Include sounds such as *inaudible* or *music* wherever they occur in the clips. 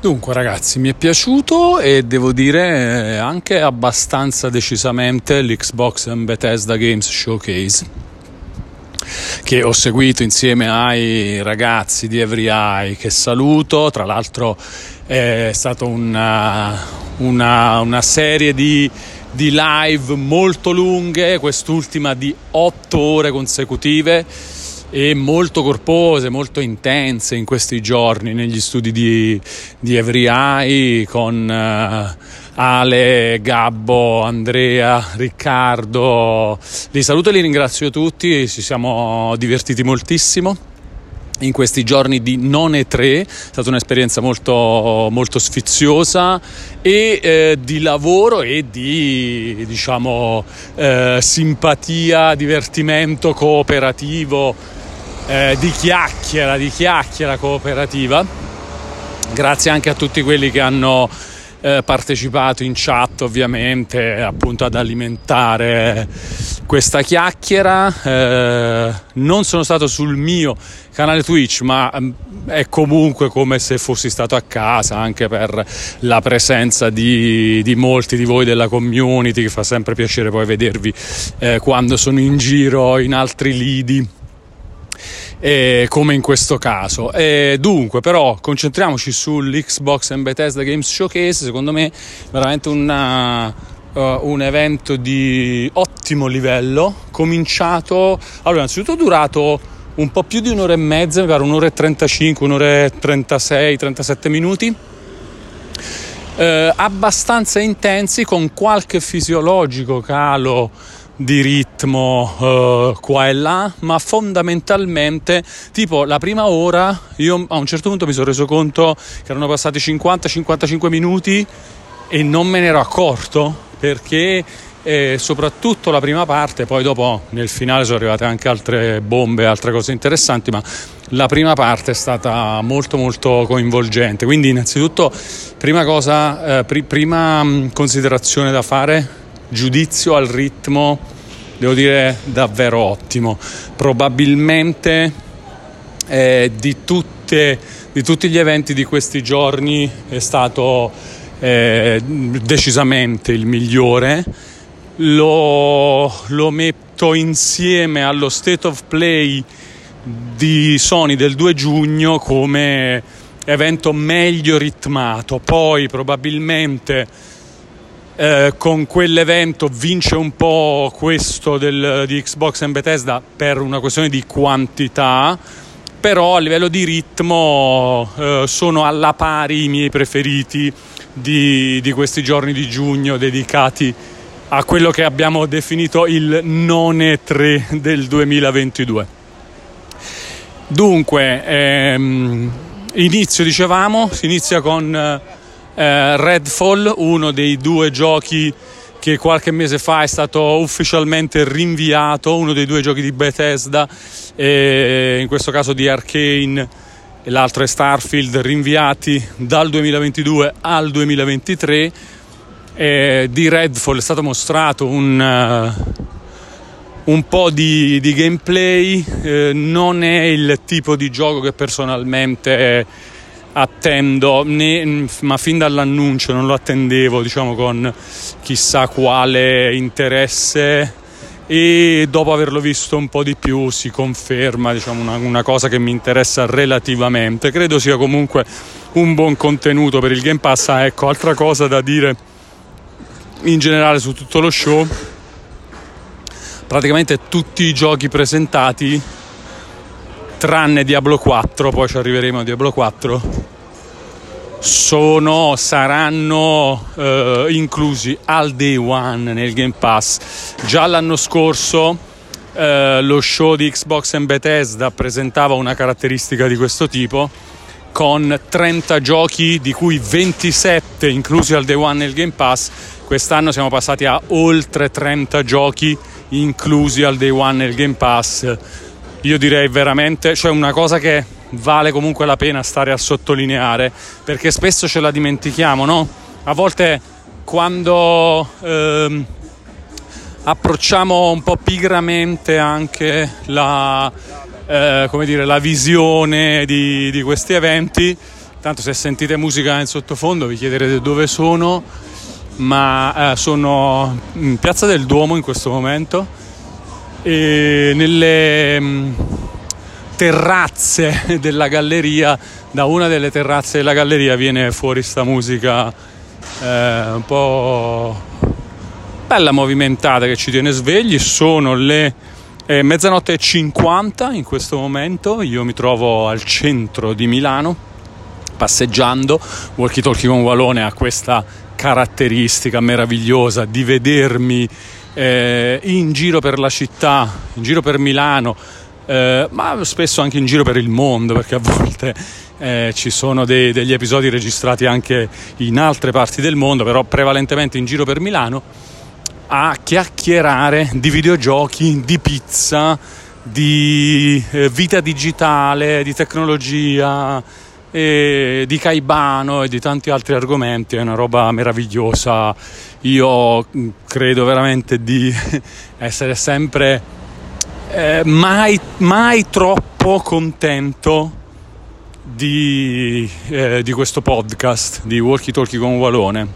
Dunque ragazzi, mi è piaciuto e devo dire anche abbastanza decisamente l'Xbox Bethesda Games Showcase che ho seguito insieme ai ragazzi di Every Eye che saluto, tra l'altro è stata una, una, una serie di, di live molto lunghe, quest'ultima di otto ore consecutive e molto corpose, molto intense in questi giorni negli studi di, di Eye con uh, Ale, Gabbo, Andrea, Riccardo. Li saluto e li ringrazio tutti, ci siamo divertiti moltissimo in questi giorni di non E3, è stata un'esperienza molto, molto sfiziosa e eh, di lavoro e di diciamo, eh, simpatia, divertimento cooperativo eh, di chiacchiera, di chiacchiera cooperativa. Grazie anche a tutti quelli che hanno eh, partecipato in chat ovviamente appunto ad alimentare questa chiacchiera eh, non sono stato sul mio canale Twitch ma mm, è comunque come se fossi stato a casa anche per la presenza di, di molti di voi della community che fa sempre piacere poi vedervi eh, quando sono in giro in altri lidi eh, come in questo caso. Eh, dunque, però, concentriamoci sull'Xbox and Bethesda Games Showcase, secondo me veramente una, uh, un evento di ottimo livello, cominciato, allora innanzitutto durato un po' più di un'ora e mezza, mi pare un'ora e 35, un'ora e 36, 37 minuti. Eh, abbastanza intensi con qualche fisiologico calo di ritmo uh, qua e là, ma fondamentalmente, tipo la prima ora, io a un certo punto mi sono reso conto che erano passati 50-55 minuti e non me ne ero accorto perché eh, soprattutto la prima parte, poi dopo nel finale sono arrivate anche altre bombe, altre cose interessanti, ma la prima parte è stata molto molto coinvolgente. Quindi innanzitutto, prima cosa, eh, pr- prima considerazione da fare giudizio al ritmo, devo dire davvero ottimo. Probabilmente eh, di, tutte, di, tutti gli eventi di questi giorni è stato eh, decisamente il migliore. Lo, lo metto insieme allo State of Play di Sony del 2 giugno come evento meglio ritmato. Poi probabilmente eh, con quell'evento vince un po' questo del, di Xbox and Bethesda per una questione di quantità però a livello di ritmo eh, sono alla pari i miei preferiti di, di, questi giorni di giugno dedicati a quello che abbiamo definito il non E3 del 2022. Dunque, ehm, inizio dicevamo, si inizia con eh, eh, Redfall, uno dei due giochi che qualche mese fa è stato ufficialmente rinviato, uno dei due giochi di Bethesda, eh, in questo caso di Arkane e l'altro è Starfield, rinviati dal 2022 al 2023. Eh, di Redfall è stato mostrato un, uh, un po' di, di gameplay, eh, non è il tipo di gioco che personalmente attendo, né, ma fin dall'annuncio non lo attendevo, diciamo con chissà quale interesse e dopo averlo visto un po' di più si conferma diciamo, una, una, cosa che mi interessa relativamente. Credo sia comunque un buon contenuto per il Game Pass. Ah, ecco, altra cosa da dire in generale su tutto lo show. Praticamente tutti i giochi presentati tranne Diablo 4, poi ci arriveremo a Diablo 4, sono, saranno eh, inclusi al day one nel Game Pass. Già l'anno scorso eh, lo show di Xbox and Bethesda presentava una caratteristica di questo tipo con 30 giochi di cui 27 inclusi al day one nel Game Pass. Quest'anno siamo passati a oltre 30 giochi inclusi al day one nel Game Pass io direi veramente, cioè una cosa che vale comunque la pena stare a sottolineare, perché spesso ce la dimentichiamo, no? A volte quando ehm, approcciamo un po' pigramente anche la, eh, come dire, la visione di, di questi eventi, tanto se sentite musica in sottofondo vi chiederete dove sono, ma eh, sono in Piazza del Duomo in questo momento e nelle mh, terrazze *laughs* della galleria, da una delle terrazze della galleria viene fuori sta musica eh, un po' bella movimentata che ci tiene svegli, sono le eh, mezzanotte e 50 in questo momento, io mi trovo al centro di Milano passeggiando, Walkie Talkie con Walone ha questa caratteristica meravigliosa di vedermi eh, in giro per la città, in giro per Milano, eh, ma spesso anche in giro per il mondo, perché a volte eh, ci sono dei, degli episodi registrati anche in altre parti del mondo, però prevalentemente in giro per Milano, a chiacchierare di videogiochi, di pizza, di eh, vita digitale, di tecnologia, e di Caibano e di tanti altri argomenti, è una roba meravigliosa. Io mm, credo veramente di *laughs* essere sempre eh, mai, mai troppo contento di, eh, di questo podcast di Walkie Talkie con Walone,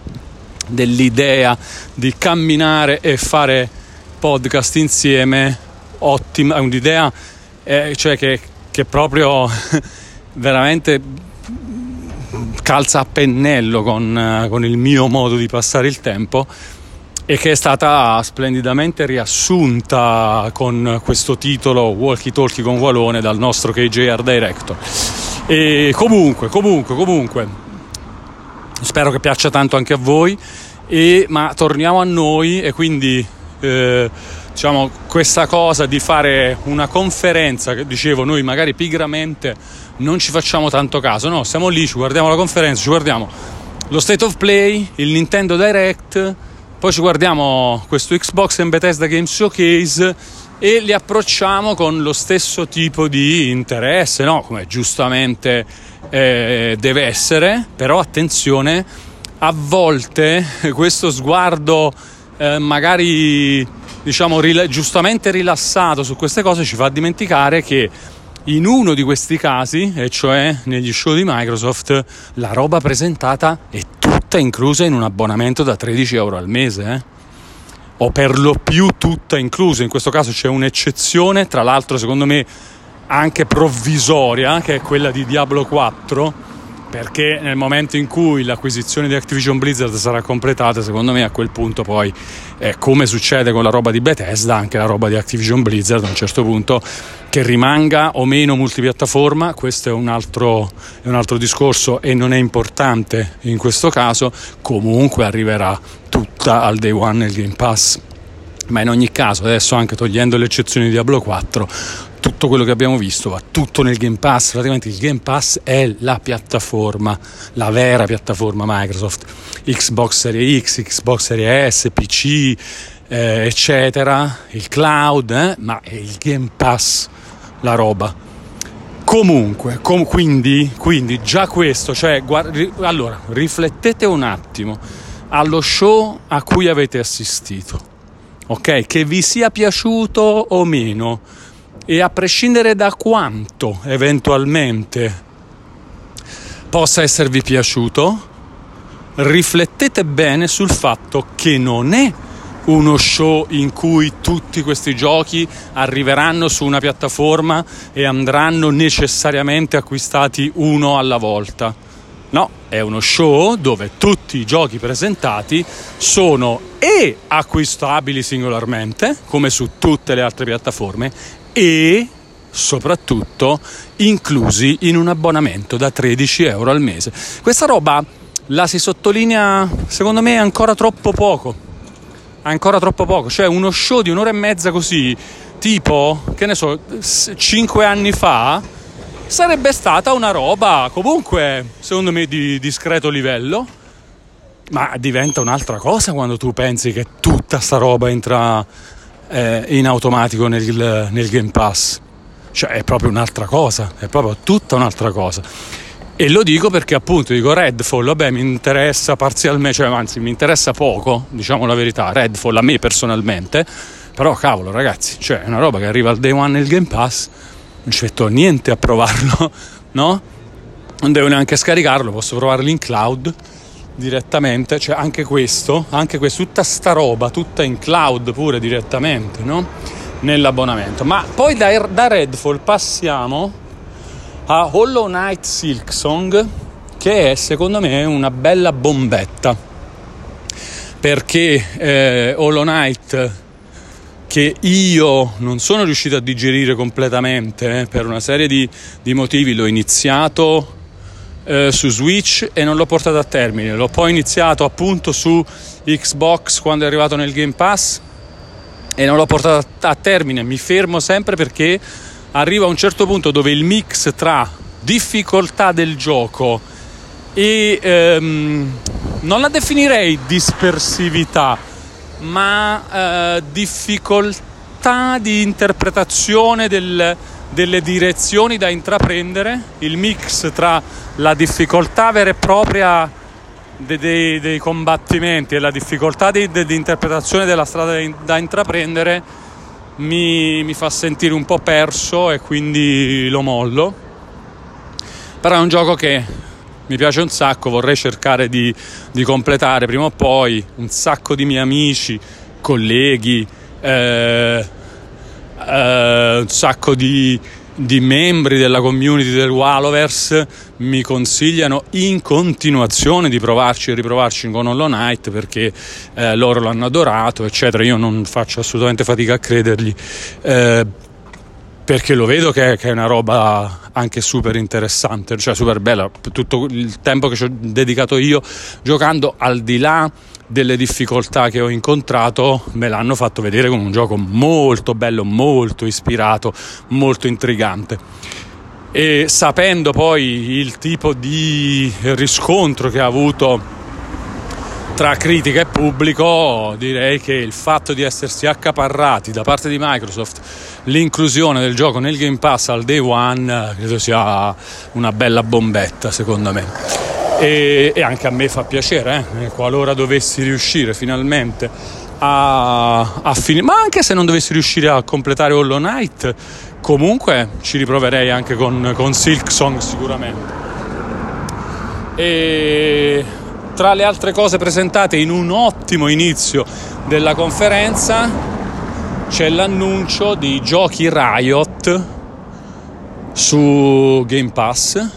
dell'idea di camminare e fare podcast insieme, ottima, è un'idea eh, cioè che, che proprio *laughs* veramente calza a pennello con, con il mio modo di passare il tempo e che è stata splendidamente riassunta con questo titolo Walkie Talkie con Walone dal nostro KJR Director. E comunque, comunque, comunque, spero che piaccia tanto anche a voi, e, ma torniamo a noi e quindi eh, diciamo questa cosa di fare una conferenza che dicevo noi magari pigramente non ci facciamo tanto caso, no, siamo lì, ci guardiamo la conferenza, ci guardiamo lo State of Play, il Nintendo Direct, poi ci guardiamo questo Xbox and Bethesda Games Showcase e li approcciamo con lo stesso tipo di interesse, no? come giustamente eh, deve essere, però attenzione, a volte *laughs* questo sguardo eh, magari diciamo rila- giustamente rilassato su queste cose ci fa dimenticare che in uno di questi casi, e cioè negli show di Microsoft, la roba presentata è tutta inclusa in un abbonamento da 13 euro al mese. Eh? o per lo più tutta inclusa. In questo caso c'è un'eccezione, tra l'altro secondo me anche provvisoria, che è quella di Diablo 4, perché nel momento in cui l'acquisizione di Activision Blizzard sarà completata, secondo me a quel punto poi, eh, come succede con la roba di Bethesda, anche la roba di Activision Blizzard a un certo punto, che rimanga o meno multipiattaforma, questo è un altro, è un altro discorso e non è importante in questo caso, comunque arriverà tutta al day one nel Game Pass. Ma in ogni caso, adesso anche togliendo le eccezioni di Diablo 4, tutto quello che abbiamo visto va tutto nel Game Pass. Praticamente il Game Pass è la piattaforma, la vera piattaforma Microsoft. Xbox Series X, Xbox Series S, PC, eh, eccetera, il cloud, eh? ma è il Game Pass la roba. Comunque, com- quindi, quindi, già questo, cioè, guarda, allora, riflettete un attimo allo show a cui avete assistito, ok? Che vi sia piaciuto o meno, e a prescindere da quanto eventualmente possa esservi piaciuto, riflettete bene sul fatto che non è uno show in cui tutti questi giochi arriveranno su una piattaforma e andranno necessariamente acquistati uno alla volta. No, è uno show dove tutti i giochi presentati sono e acquistabili singolarmente, come su tutte le altre piattaforme, e soprattutto inclusi in un abbonamento da 13 euro al mese. Questa roba la si sottolinea secondo me ancora troppo poco. Ancora troppo poco, cioè uno show di un'ora e mezza così, tipo, che ne so, 5 anni fa, sarebbe stata una roba comunque, secondo me, di discreto livello, ma diventa un'altra cosa quando tu pensi che tutta sta roba entra eh, in automatico nel, nel Game Pass. Cioè è proprio un'altra cosa, è proprio tutta un'altra cosa. E lo dico perché appunto dico Redfall, vabbè mi interessa parzialmente, cioè anzi mi interessa poco, diciamo la verità, Redfall a me personalmente, però cavolo ragazzi, cioè è una roba che arriva al day one nel Game Pass, non ci metto niente a provarlo, *laughs* no? non devo neanche scaricarlo, posso provarlo in cloud direttamente, cioè anche questo, anche questo, tutta sta roba, tutta in cloud pure direttamente, no? Nell'abbonamento. Ma poi da, da Redfall passiamo a Hollow Knight Silksong, che è secondo me una bella bombetta, perché eh, Hollow Knight che io non sono riuscito a digerire completamente eh, per una serie di, di motivi, l'ho iniziato eh, su Switch e non l'ho portato a termine. L'ho poi iniziato appunto su Xbox quando è arrivato nel Game Pass e non l'ho portato a termine. Mi fermo sempre perché arriva a un certo punto dove il mix tra difficoltà del gioco e ehm, non la definirei dispersività, ma eh, difficoltà di interpretazione del, delle direzioni da intraprendere, il mix tra la difficoltà vera e propria dei, dei, dei combattimenti e la difficoltà di, di, di, interpretazione della strada da intraprendere mi, mi fa sentire un po' perso e quindi lo mollo. Però è un gioco che mi piace un sacco, vorrei cercare di, di, completare prima o poi un sacco di miei amici, colleghi, eh, eh, un sacco di, di, membri della community del Waloverse mi consigliano in continuazione di provarci e riprovarci con Hollow Knight perché eh, loro l'hanno adorato, eccetera. Io non faccio assolutamente fatica a credergli. Eh, perché lo vedo che, è una roba anche super interessante, cioè super bella. Tutto il tempo che ci ho dedicato io giocando, al di là delle difficoltà che ho incontrato me l'hanno fatto vedere come un gioco molto bello, molto ispirato, molto intrigante. E sapendo poi il tipo di riscontro che ha avuto tra critica e pubblico, direi che il fatto di essersi accaparrati da parte di Microsoft l'inclusione del gioco nel Game Pass al day one credo sia una bella bombetta secondo me e, e anche a me fa piacere, eh, qualora dovessi riuscire finalmente a, a finire, ma anche se non dovessi riuscire a completare Hollow Knight, comunque ci riproverei anche con, con Silk Song sicuramente. E tra le altre cose presentate in un ottimo inizio della conferenza c'è l'annuncio di giochi Riot su Game Pass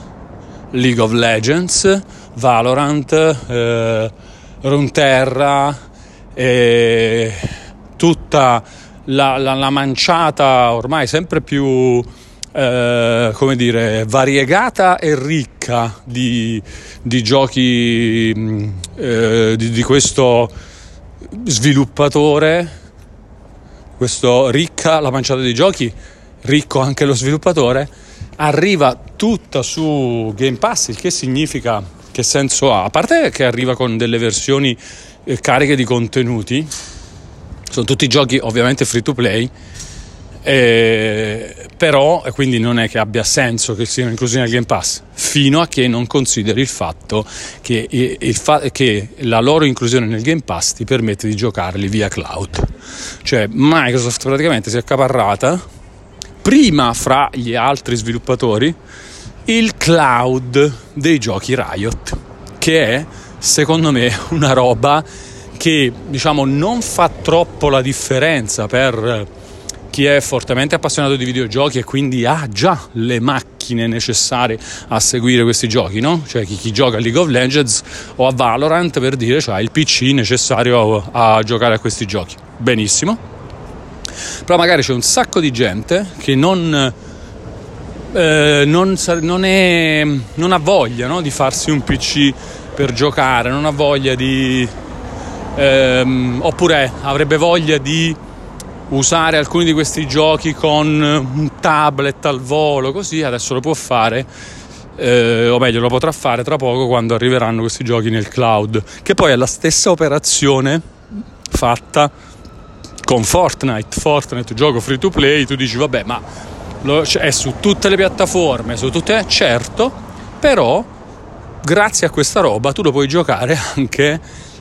League of Legends, Valorant, eh, Runterra e tutta la, la, la, manciata ormai sempre più eh, come dire variegata e ricca di, di giochi mm, eh, di, di questo sviluppatore questo ricca la manciata di giochi ricco anche lo sviluppatore arriva tutta su Game Pass, il che significa che senso ha? A parte che arriva con delle versioni eh, cariche di contenuti, sono tutti giochi ovviamente free to play, eh, però quindi non è che abbia senso che siano inclusi nel Game Pass fino a che non consideri il fatto che, il fa- che la loro inclusione nel Game Pass ti permette di giocarli via cloud. Cioè Microsoft praticamente si è accaparrata prima fra gli altri sviluppatori il cloud dei giochi Riot, che è secondo me *laughs* una roba che diciamo non fa troppo la differenza per chi è fortemente appassionato di videogiochi e quindi ha già le macchine necessarie a seguire questi giochi, no? Cioè chi, chi gioca a League of Legends o a Valorant per dire cioè, ha il PC necessario a, a giocare a questi giochi. Benissimo però magari c'è un sacco di gente che non, eh, non, non, è, non ha voglia no? di farsi un PC per giocare, non ha voglia di... Ehm, oppure avrebbe voglia di usare alcuni di questi giochi con un tablet al volo, così adesso lo può fare. Eh, o meglio lo potrà fare tra poco quando arriveranno questi giochi nel cloud, che poi è la stessa operazione fatta con Fortnite, Fortnite gioco free to play, tu dici vabbè ma lo, cioè, è su tutte le piattaforme, su tutte, certo, però grazie a questa roba tu lo puoi giocare anche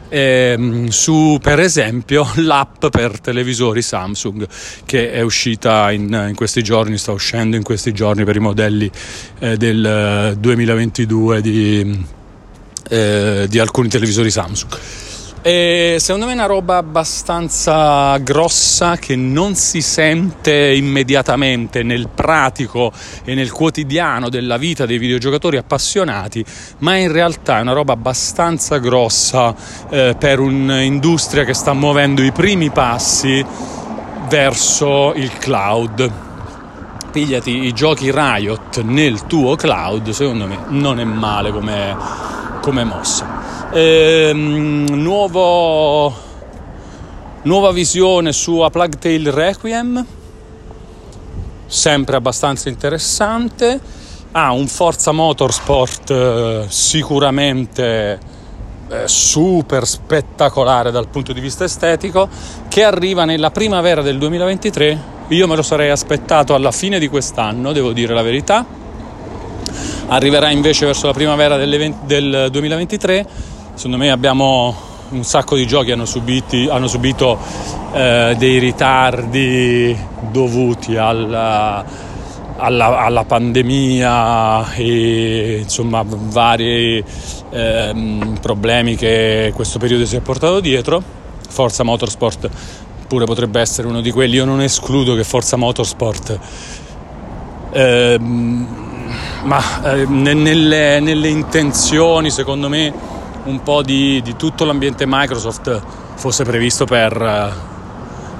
ehm, su per esempio *laughs* l'app per televisori Samsung che è uscita in, in, questi giorni, sta uscendo in questi giorni per i modelli eh, del 2022 di, eh, di alcuni televisori Samsung. E secondo me è una roba abbastanza grossa che non si sente immediatamente nel pratico e nel quotidiano della vita dei videogiocatori appassionati, ma in realtà è una roba abbastanza grossa eh, per un'industria che sta muovendo i primi passi verso il cloud. Pigliati i giochi Riot nel tuo cloud, secondo me non è male come, come mossa. Ehm, nuovo, nuova visione su A Plug Tale Requiem, sempre abbastanza interessante. Ha ah, un Forza Motorsport eh, sicuramente eh, super spettacolare dal punto di vista estetico che arriva nella primavera del 2023. Io me lo sarei aspettato alla fine di quest'anno, devo dire la verità. Arriverà invece verso la primavera del 2023 Secondo me abbiamo un sacco di giochi hanno, hanno subito eh, dei ritardi dovuti alla, alla, alla, pandemia e insomma vari eh, problemi che questo periodo si è portato dietro. Forza Motorsport pure potrebbe essere uno di quelli. Io non escludo che Forza Motorsport eh, ma eh, nelle, nelle intenzioni secondo me un po' di, di tutto l'ambiente Microsoft fosse previsto per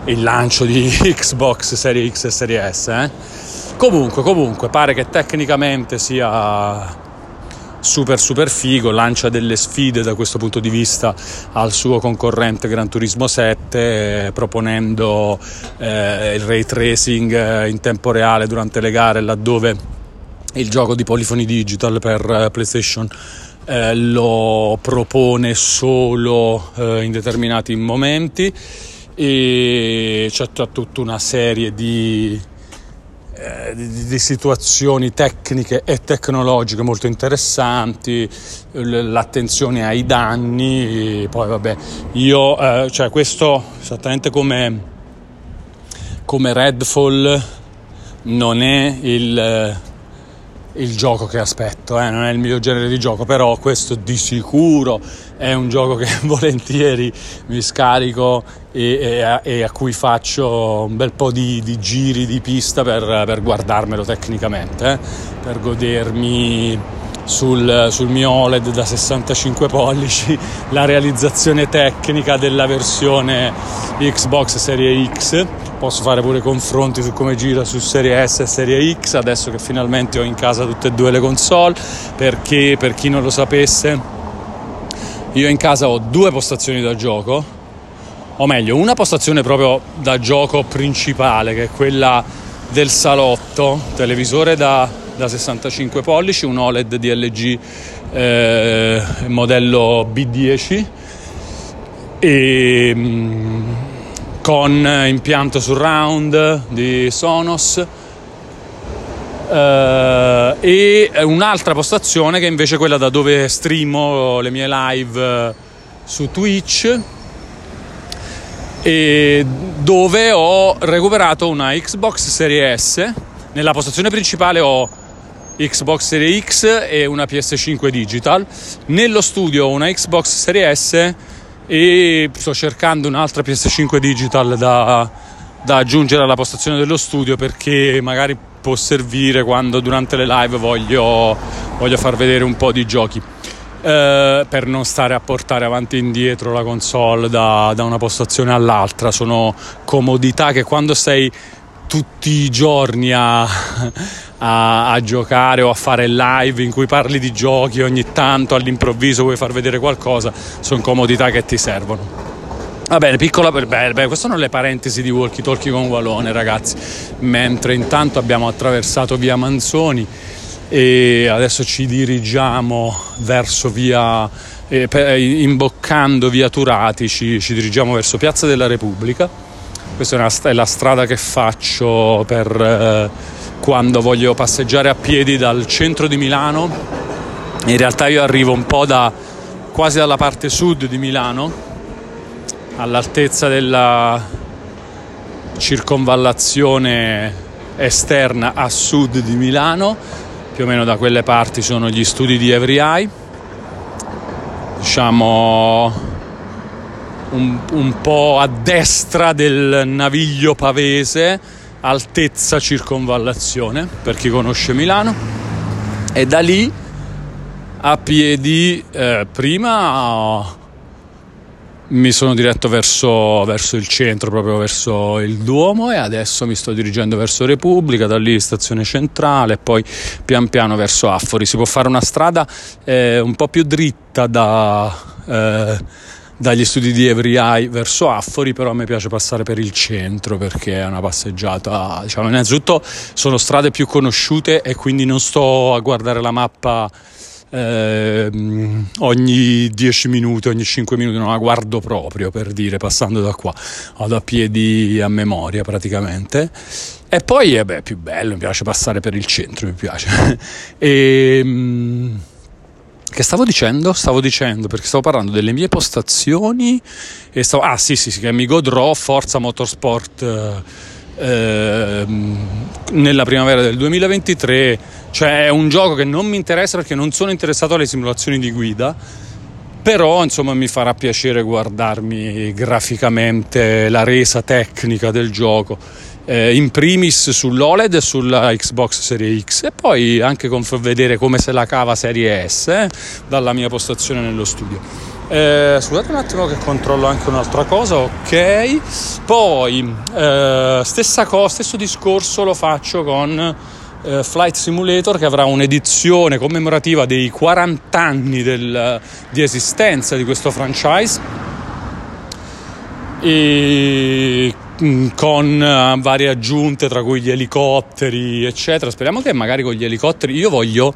uh, il lancio di *laughs* Xbox Serie X e Serie S. Eh? Comunque, comunque, pare che tecnicamente sia super super figo, lancia delle sfide da questo punto di vista al suo concorrente Gran Turismo 7 eh, proponendo eh, il ray tracing eh, in tempo reale durante le gare laddove il gioco di Polyphony Digital per eh, PlayStation eh, lo propone solo eh, in determinati momenti e c'è tutta una serie di, eh, di, di, situazioni tecniche e tecnologiche molto interessanti, l'attenzione ai danni, poi vabbè, io, eh, cioè questo esattamente come, come Redfall non è il il gioco che aspetto, eh? non è il mio genere di gioco, però questo di sicuro è un gioco che *laughs* volentieri mi scarico e, e, a, e a, cui faccio un bel po' di, di giri di pista per, per guardarmelo tecnicamente, eh? per godermi sul, sul, mio OLED da 65 pollici *laughs* la realizzazione tecnica della versione Xbox Serie X posso fare pure confronti su come gira su Serie S e Serie X adesso che finalmente ho in casa tutte e due le console perché per chi non lo sapesse io in casa ho due postazioni da gioco o meglio una postazione proprio da gioco principale che è quella del salotto televisore da, da 65 pollici un OLED DLG eh, modello B10 e mm, con impianto surround di Sonos eh, e un'altra postazione che è invece quella da dove streamo le mie live eh, su Twitch e dove ho recuperato una Xbox Serie S. Nella postazione principale ho Xbox Serie X e una PS5 digital. Nello studio una Xbox Serie S e sto cercando un'altra PS5 digital da, da aggiungere alla postazione dello studio perché magari può servire quando durante le live voglio, voglio far vedere un po' di giochi. Eh, per non stare a portare avanti e indietro la console da, da una postazione all'altra, sono comodità che quando sei tutti i giorni a, a, a, giocare o a fare live in cui parli di giochi ogni tanto all'improvviso vuoi far vedere qualcosa, sono comodità che ti servono. Va bene, piccola beh, beh, queste sono le parentesi di Walkie Talkie con Walone, ragazzi. Mentre intanto abbiamo attraversato via Manzoni e adesso ci dirigiamo verso via eh, imboccando via Turati, ci, ci dirigiamo verso Piazza della Repubblica questa è, una, è la strada che faccio per eh, quando voglio passeggiare a piedi dal centro di Milano. In realtà io arrivo un po' da quasi dalla parte sud di Milano all'altezza della circonvallazione esterna a sud di Milano, più o meno da quelle parti sono gli studi di Every Eye, diciamo un, un po' a destra del naviglio pavese, altezza circonvallazione per chi conosce Milano, e da lì a piedi eh, prima mi sono diretto verso, verso, il centro, proprio verso il Duomo e adesso mi sto dirigendo verso Repubblica, da lì stazione centrale poi pian piano verso Affori. Si può fare una strada eh, un po' più dritta da, eh, dagli studi di Every Eye verso Affori, però a me piace passare per il centro perché è una passeggiata, diciamo, innanzitutto sono strade più conosciute e quindi non sto a guardare la mappa eh, ogni 10 minuti, ogni 5 minuti, non la guardo proprio per dire, passando da qua, vado a piedi a memoria praticamente. E poi è beh, più bello, mi piace passare per il centro, mi piace. e, *laughs* ehm, che stavo dicendo? Stavo dicendo perché stavo parlando delle mie postazioni e stavo... Ah sì sì sì, che mi godrò Forza Motorsport eh, eh, nella primavera del 2023 cioè è un gioco che non mi interessa perché non sono interessato alle simulazioni di guida, però insomma mi farà piacere guardarmi graficamente la resa tecnica del gioco. Eh, in primis sull'OLED e sulla Xbox Series X e poi anche con vedere come se la cava Serie S eh, dalla mia postazione nello studio. Eh, scusate un attimo che controllo anche un'altra cosa, ok. Poi eh, stessa cosa, stesso discorso lo faccio con eh, Flight Simulator che avrà un'edizione commemorativa dei 40 anni del, di esistenza di questo franchise e con uh, varie aggiunte tra cui gli elicotteri eccetera. Speriamo che magari con gli elicotteri io voglio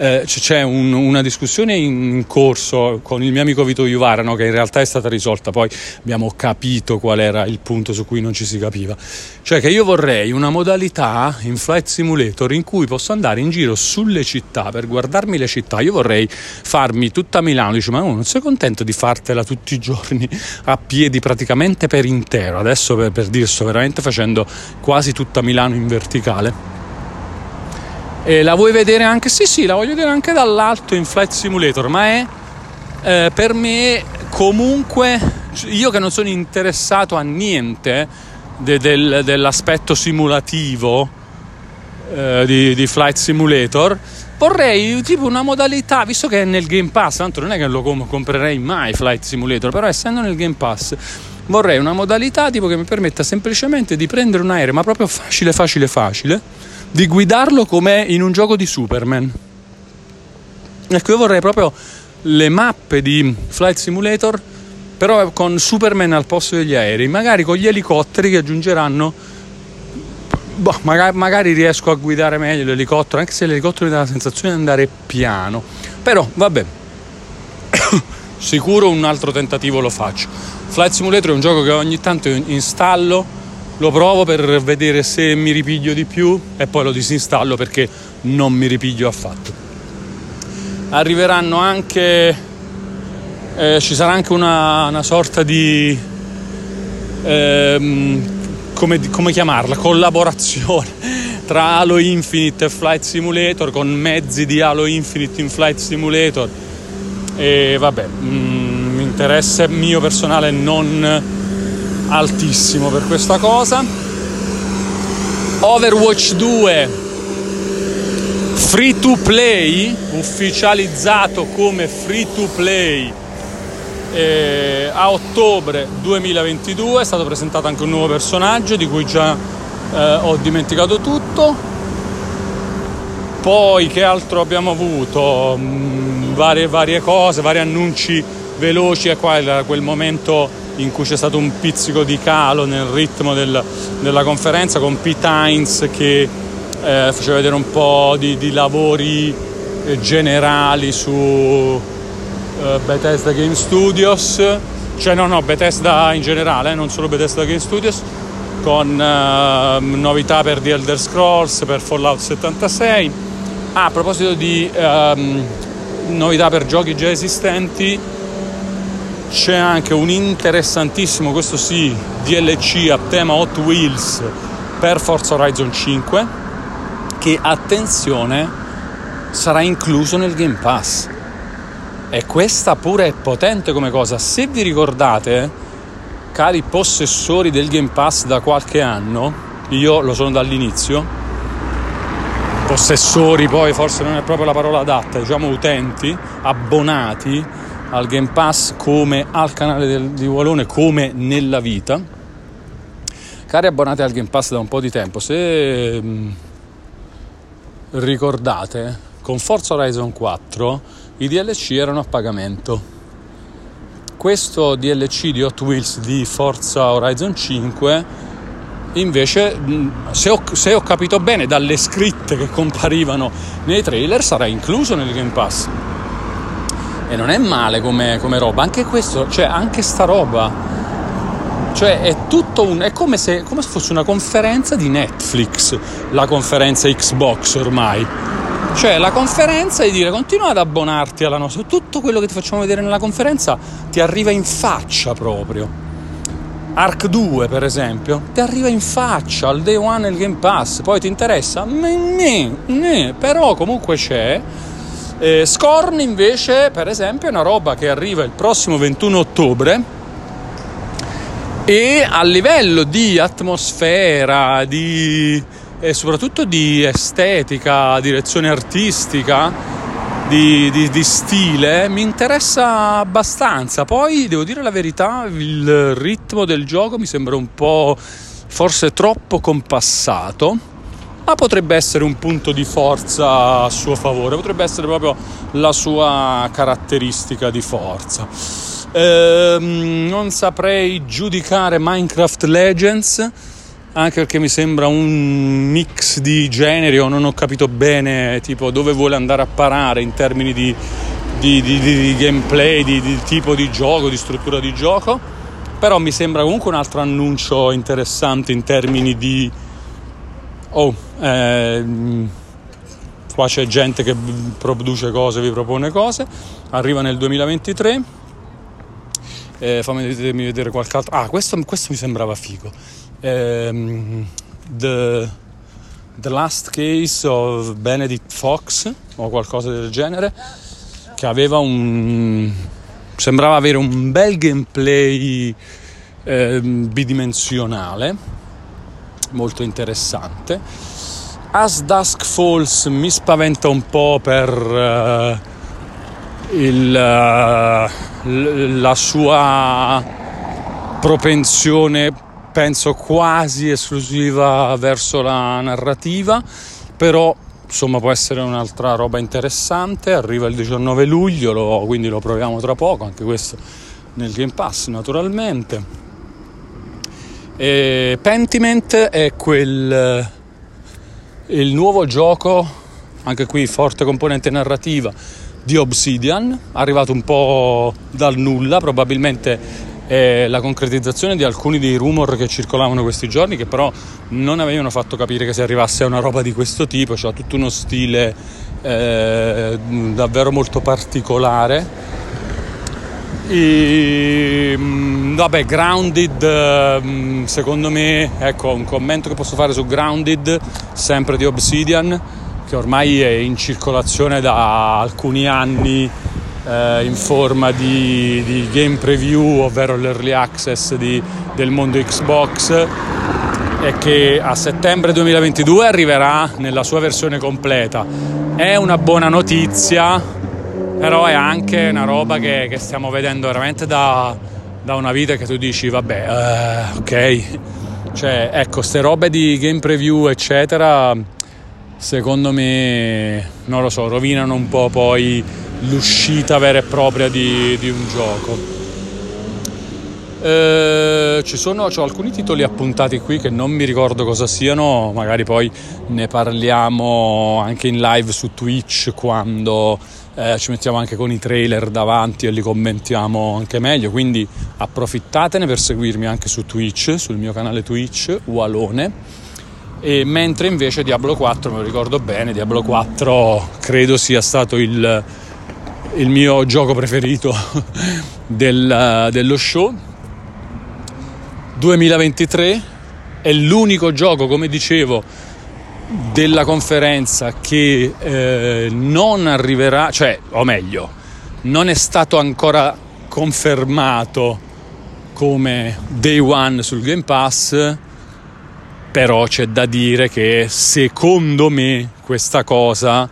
eh, c'è un, una discussione in corso con il mio amico Vito Iuvara no, che in realtà è stata risolta, poi abbiamo capito qual era il punto su cui non ci si capiva. Cioè che io vorrei una modalità in Flight Simulator in cui posso andare in giro sulle città per guardarmi le città. Io vorrei farmi tutta Milano, dice ma non sei contento di fartela tutti i giorni a piedi praticamente per intero. Adesso per, per dire sto veramente facendo quasi tutta Milano in verticale e la vuoi vedere anche? Sì, sì, la voglio vedere anche dall'alto in Flight Simulator, ma è eh, per me comunque, io che non sono interessato a niente de, del, dell'aspetto simulativo eh, di, di Flight Simulator, vorrei tipo una modalità, visto che è nel Game Pass, tanto non è che lo comprerei mai Flight Simulator, però essendo nel Game Pass vorrei una modalità tipo che mi permetta semplicemente di prendere un aereo, ma proprio facile, facile, facile di guidarlo come in un gioco di Superman. Ecco, io vorrei proprio le mappe di Flight Simulator, però con Superman al posto degli aerei, magari con gli elicotteri che aggiungeranno. Boh, magari, magari riesco a guidare meglio l'elicottero, anche se l'elicottero mi dà la sensazione di andare piano. Però, vabbè, *coughs* sicuro un altro tentativo lo faccio. Flight Simulator è un gioco che ogni tanto installo lo provo per vedere se mi ripiglio di più e poi lo disinstallo perché non mi ripiglio affatto. Arriveranno anche, eh, ci sarà anche una, una sorta di, eh, come, come chiamarla, collaborazione *laughs* tra Halo Infinite e Flight Simulator con mezzi di Halo Infinite in Flight Simulator e vabbè, mm, interesse mio personale non altissimo per questa cosa. Overwatch 2 free to play, ufficializzato come free to play eh, a ottobre 2022. È stato presentato anche un nuovo personaggio di cui già eh, ho dimenticato tutto. Poi che altro abbiamo avuto? Mm, varie, varie cose, vari annunci veloci era quel momento in cui c'è stato un pizzico di calo nel ritmo del, della conferenza con Pete Hines che eh, faceva vedere un po' di, di lavori eh, generali su eh, Bethesda Game Studios, cioè no no Bethesda in generale, eh, non solo Bethesda Game Studios, con ehm, novità per The Elder Scrolls, per Fallout 76. Ah, a proposito di ehm, novità per giochi già esistenti, c'è anche un interessantissimo, questo sì, DLC a tema Hot Wheels per Forza Horizon 5 che attenzione sarà incluso nel Game Pass. E questa pure è potente come cosa. Se vi ricordate, cari possessori del Game Pass da qualche anno, io lo sono dall'inizio, possessori poi forse non è proprio la parola adatta, diciamo utenti, abbonati al Game Pass come al canale del, di Wallone, come nella vita. Cari abbonati al Game Pass da un po' di tempo, se mh, mm, ricordate, con Forza Horizon 4 i DLC erano a pagamento. Questo DLC di Hot Wheels di Forza Horizon 5 invece se ho, se ho, capito bene dalle scritte che comparivano nei trailer sarà incluso nel Game Pass e non è male come, come roba anche questo cioè anche sta roba cioè è tutto un è come se, come se fosse una conferenza di Netflix la conferenza Xbox ormai cioè la conferenza di dire continua ad abbonarti alla nostra, tutto quello che ti facciamo vedere nella conferenza ti arriva in faccia proprio. Arc 2 per esempio, ti arriva in faccia al day one nel Game Pass, poi ti interessa? Ne, ne, però comunque c'è. Eh, Scorn invece per esempio è una roba che arriva il prossimo 21 ottobre e a livello di atmosfera, di e soprattutto di estetica, direzione artistica, di, di, di, stile, mi interessa abbastanza. Poi devo dire la verità, il ritmo del gioco mi sembra un po' forse troppo compassato, ma potrebbe essere un punto di forza a suo favore, potrebbe essere proprio la sua caratteristica di forza. Ehm, non saprei giudicare Minecraft Legends anche perché mi sembra un mix di generi o non ho capito bene tipo dove vuole andare a parare in termini di, di, di, di gameplay, di, tipo di gioco, di struttura di gioco però mi sembra comunque un altro annuncio interessante in termini di oh eh, qua c'è gente che produce cose, vi propone cose. Arriva nel 2023 eh, fammi vedere qualche altro ah questo, questo mi sembrava figo. Um, the, the Last Case of Benedict Fox o qualcosa del genere che aveva un sembrava avere un bel gameplay eh, bidimensionale molto interessante As Dusk Falls mi spaventa un po' per uh, il, uh, la sua propensione penso quasi esclusiva verso la narrativa, però insomma può essere un'altra roba interessante, arriva il 19 luglio, lo, quindi lo proviamo tra poco, anche questo nel Game Pass naturalmente. E Pentiment è quel il nuovo gioco, anche qui forte componente narrativa di Obsidian, arrivato un po' dal nulla, probabilmente è la concretizzazione di alcuni dei rumor che circolavano questi giorni che però non avevano fatto capire che si arrivasse a una roba di questo tipo, cioè tutto uno stile eh, davvero molto particolare. E, mm, vabbè, Grounded, mm, secondo me, ecco un commento che posso fare su Grounded, sempre di Obsidian, che ormai è in circolazione da alcuni anni eh, in forma di, di, game preview, ovvero l'early access di, del mondo Xbox e che a settembre 2022 arriverà nella sua versione completa. È una buona notizia, però è anche una roba che, che stiamo vedendo veramente da, da, una vita che tu dici, vabbè, uh, ok, cioè ecco, queste robe di game preview, eccetera, secondo me, non lo so, rovinano un po' poi l'uscita vera e propria di, di un gioco. Eh, ci sono alcuni titoli appuntati qui che non mi ricordo cosa siano, magari poi ne parliamo anche in live su Twitch quando eh, ci mettiamo anche con i trailer davanti e li commentiamo anche meglio. Quindi approfittatene per seguirmi anche su Twitch, sul mio canale Twitch, Walone. E mentre invece Diablo 4, me lo ricordo bene, Diablo 4 credo sia stato il il mio gioco preferito *laughs* del, dello show. 2023 è l'unico gioco, come dicevo, della conferenza che eh, non arriverà, cioè, o meglio, non è stato ancora confermato come day one sul Game Pass, però c'è da dire che secondo me questa cosa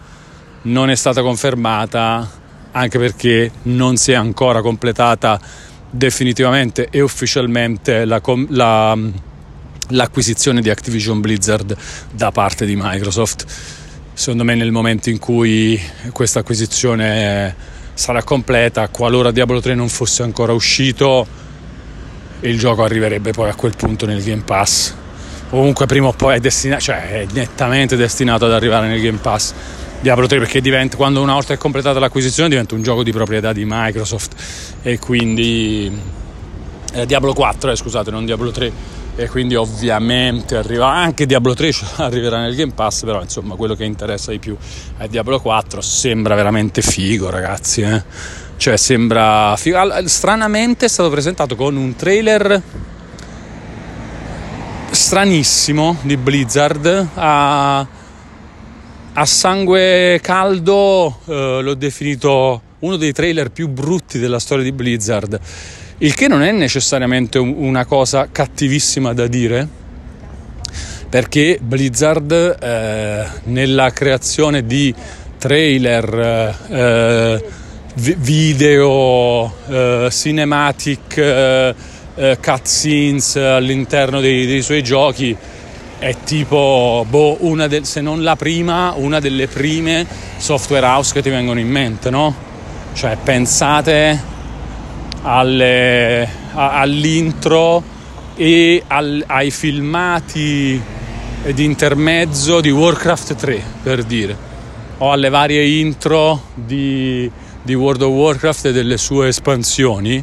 non è stata confermata anche perché non si è ancora completata definitivamente e ufficialmente la, la, l'acquisizione di Activision Blizzard da parte di Microsoft. Secondo me nel momento in cui questa acquisizione sarà completa, qualora Diablo 3 non fosse ancora uscito, il gioco arriverebbe poi a quel punto nel Game Pass. Comunque prima o poi è destinato, cioè è nettamente destinato ad arrivare nel Game Pass Diablo 3 perché diventa, quando una volta è completata l'acquisizione diventa un gioco di proprietà di Microsoft e quindi eh, Diablo 4 eh, scusate non Diablo 3 e quindi ovviamente arriva anche Diablo 3 *laughs* arriverà nel Game Pass però insomma quello che interessa di più è Diablo 4 sembra veramente figo ragazzi eh? cioè sembra figo stranamente è stato presentato con un trailer stranissimo di Blizzard a a sangue caldo eh, l'ho definito uno dei trailer più brutti della storia di Blizzard, il che non è necessariamente una cosa cattivissima da dire, perché Blizzard eh, nella creazione di trailer, eh, video, eh, cinematic, eh, eh, cutscenes all'interno dei, dei suoi giochi, è tipo, boh, del, se non la prima, una delle prime software house che ti vengono in mente, no? Cioè pensate alle, a, all'intro e al, ai filmati di intermezzo di Warcraft 3, per dire, o alle varie intro di, di World of Warcraft e delle sue espansioni.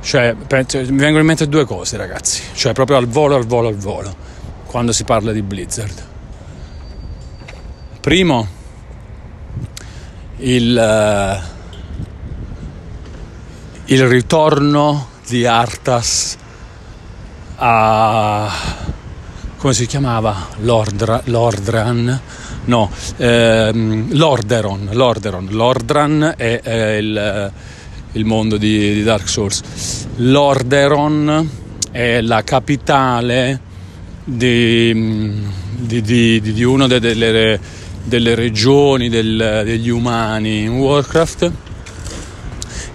Cioè, penso, mi vengono in mente due cose, ragazzi. Cioè, proprio al volo, al volo, al volo quando si parla di Blizzard. Primo, il, uh, il ritorno di Artas a come si chiamava? Lordra, Lordran? No ehm, Lorderon Lorderon. Lordran è, è il, il, mondo di, di Dark Souls. Lorderon è la capitale di, di, di, una delle, delle regioni del, degli umani. In Warcraft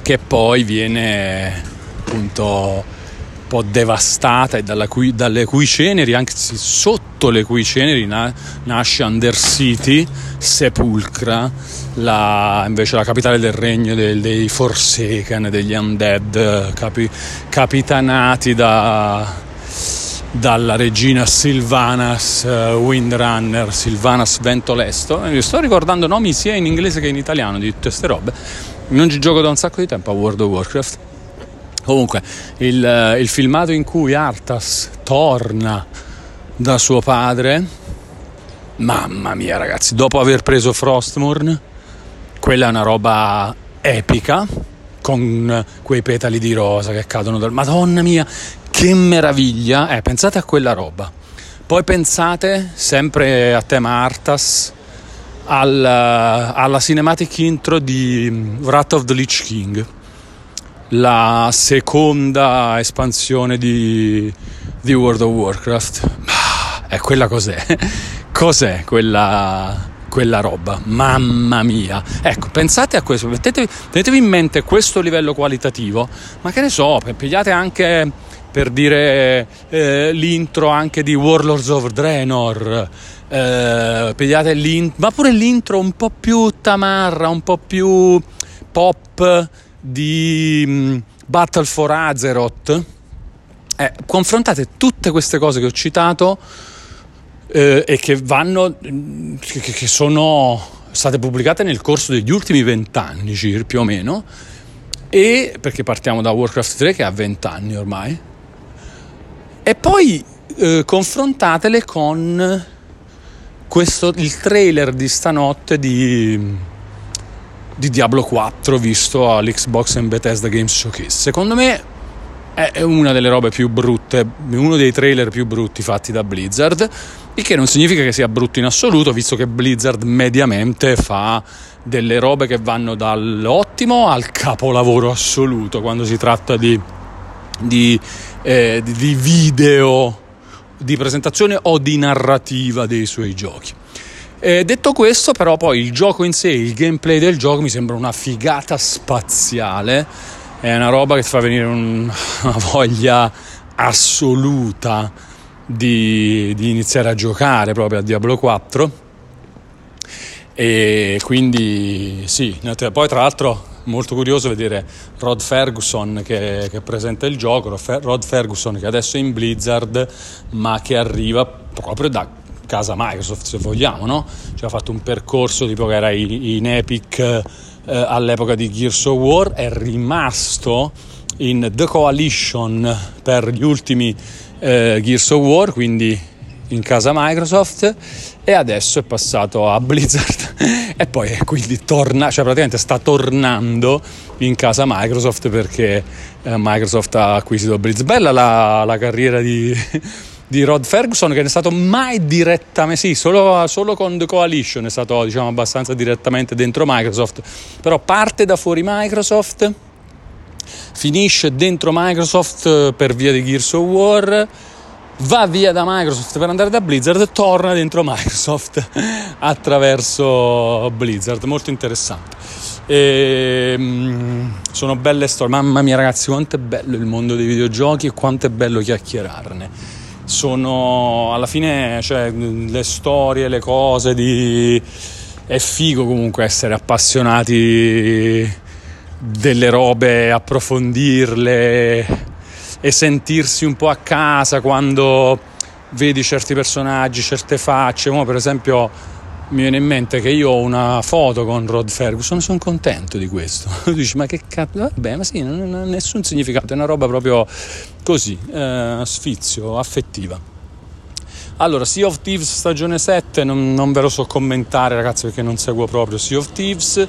che poi viene appunto un po' devastata e cui, dalle cui ceneri, anzi sotto le cui ceneri na, nasce Undercity, Sepulcra, la, invece la capitale del regno del, dei Forsaken, degli Undead, capi, capitanati da dalla regina Silvanas uh, Windrunner, Silvanas Ventolesto. Mi sto ricordando nomi sia in inglese che in italiano di tutte queste robe. Non ci gioco da un sacco di tempo a World of Warcraft. Comunque, il, uh, il filmato in cui Arthas torna da suo padre, mamma mia ragazzi, dopo aver preso Frostmourne, quella è una roba epica con quei petali di rosa che cadono dal... Madonna mia, che meraviglia! Eh, pensate a quella roba. Poi pensate, sempre a tema Artas, al, alla cinematic intro di Wrath of the Lich King, la seconda espansione di, di World of Warcraft. E eh, quella cos'è? *laughs* Cos'è quella, quella roba? Mamma mia! Ecco, pensate a questo, mettetevi, tenetevi in mente questo livello qualitativo, ma che ne so, pigliate anche per dire eh, l'intro anche di Warlords of Draenor. Eh, ma pure l'intro un po' più tamarra, un po' più pop di um, Battle for Azeroth. Eh, confrontate tutte queste cose che ho citato eh, e che vanno, che, che sono state pubblicate nel corso degli ultimi vent'anni, più o meno. E perché partiamo da Warcraft 3 che ha 20 anni ormai, e poi eh, confrontatele con questo, il trailer di stanotte di, di Diablo 4 visto all'Xbox and Bethesda Games Showcase. Secondo me è una delle robe più brutte, uno dei trailer più brutti fatti da Blizzard, il che non significa che sia brutto in assoluto, visto che Blizzard mediamente fa delle robe che vanno dall'ottimo al capolavoro assoluto quando si tratta di, di, eh, di video di presentazione o di narrativa dei suoi giochi. Eh, detto questo, però, poi il gioco in sé, il gameplay del gioco mi sembra una figata spaziale. È una roba che ti fa venire un, *laughs* una voglia assoluta di, di, iniziare a giocare proprio a Diablo 4. E quindi sì, poi tra l'altro molto curioso vedere Rod Ferguson che, che presenta il gioco, Rod Ferguson che adesso è in Blizzard ma che arriva proprio da casa Microsoft se vogliamo, no? Cioè ha fatto un percorso tipo che era in Epic eh, all'epoca di Gears of War, è rimasto in The Coalition per gli ultimi eh, Gears of War, quindi in casa Microsoft e adesso è passato a Blizzard *laughs* e poi quindi torna, cioè praticamente sta tornando in casa Microsoft perché eh, Microsoft ha acquisito Blizzard. Bella la, la carriera di *laughs* di Rod Ferguson che non è stato mai direttamente, sì, solo, solo, con The Coalition è stato diciamo abbastanza direttamente dentro Microsoft, però parte da fuori Microsoft, finisce dentro Microsoft eh, per via di Gears of War, va via da Microsoft per andare da Blizzard, torna dentro Microsoft *laughs* attraverso Blizzard, molto interessante. E, mm, sono belle storie, mamma mia ragazzi quanto è bello il mondo dei videogiochi e quanto è bello chiacchierarne. Sono alla fine cioè, le storie, le cose di... è figo comunque essere appassionati delle robe, approfondirle e sentirsi un po' a casa quando vedi certi personaggi, certe facce, come per esempio mi viene in mente che io ho una foto con Rod Ferguson, sono contento di questo. *laughs* Dici, ma che cazzo? Vabbè, ma sì, non ha nessun significato, è una roba proprio così, eh, sfizio, affettiva. Allora, Sea of Thieves stagione 7, non, non, ve lo so commentare ragazzi perché non seguo proprio Sea of Thieves.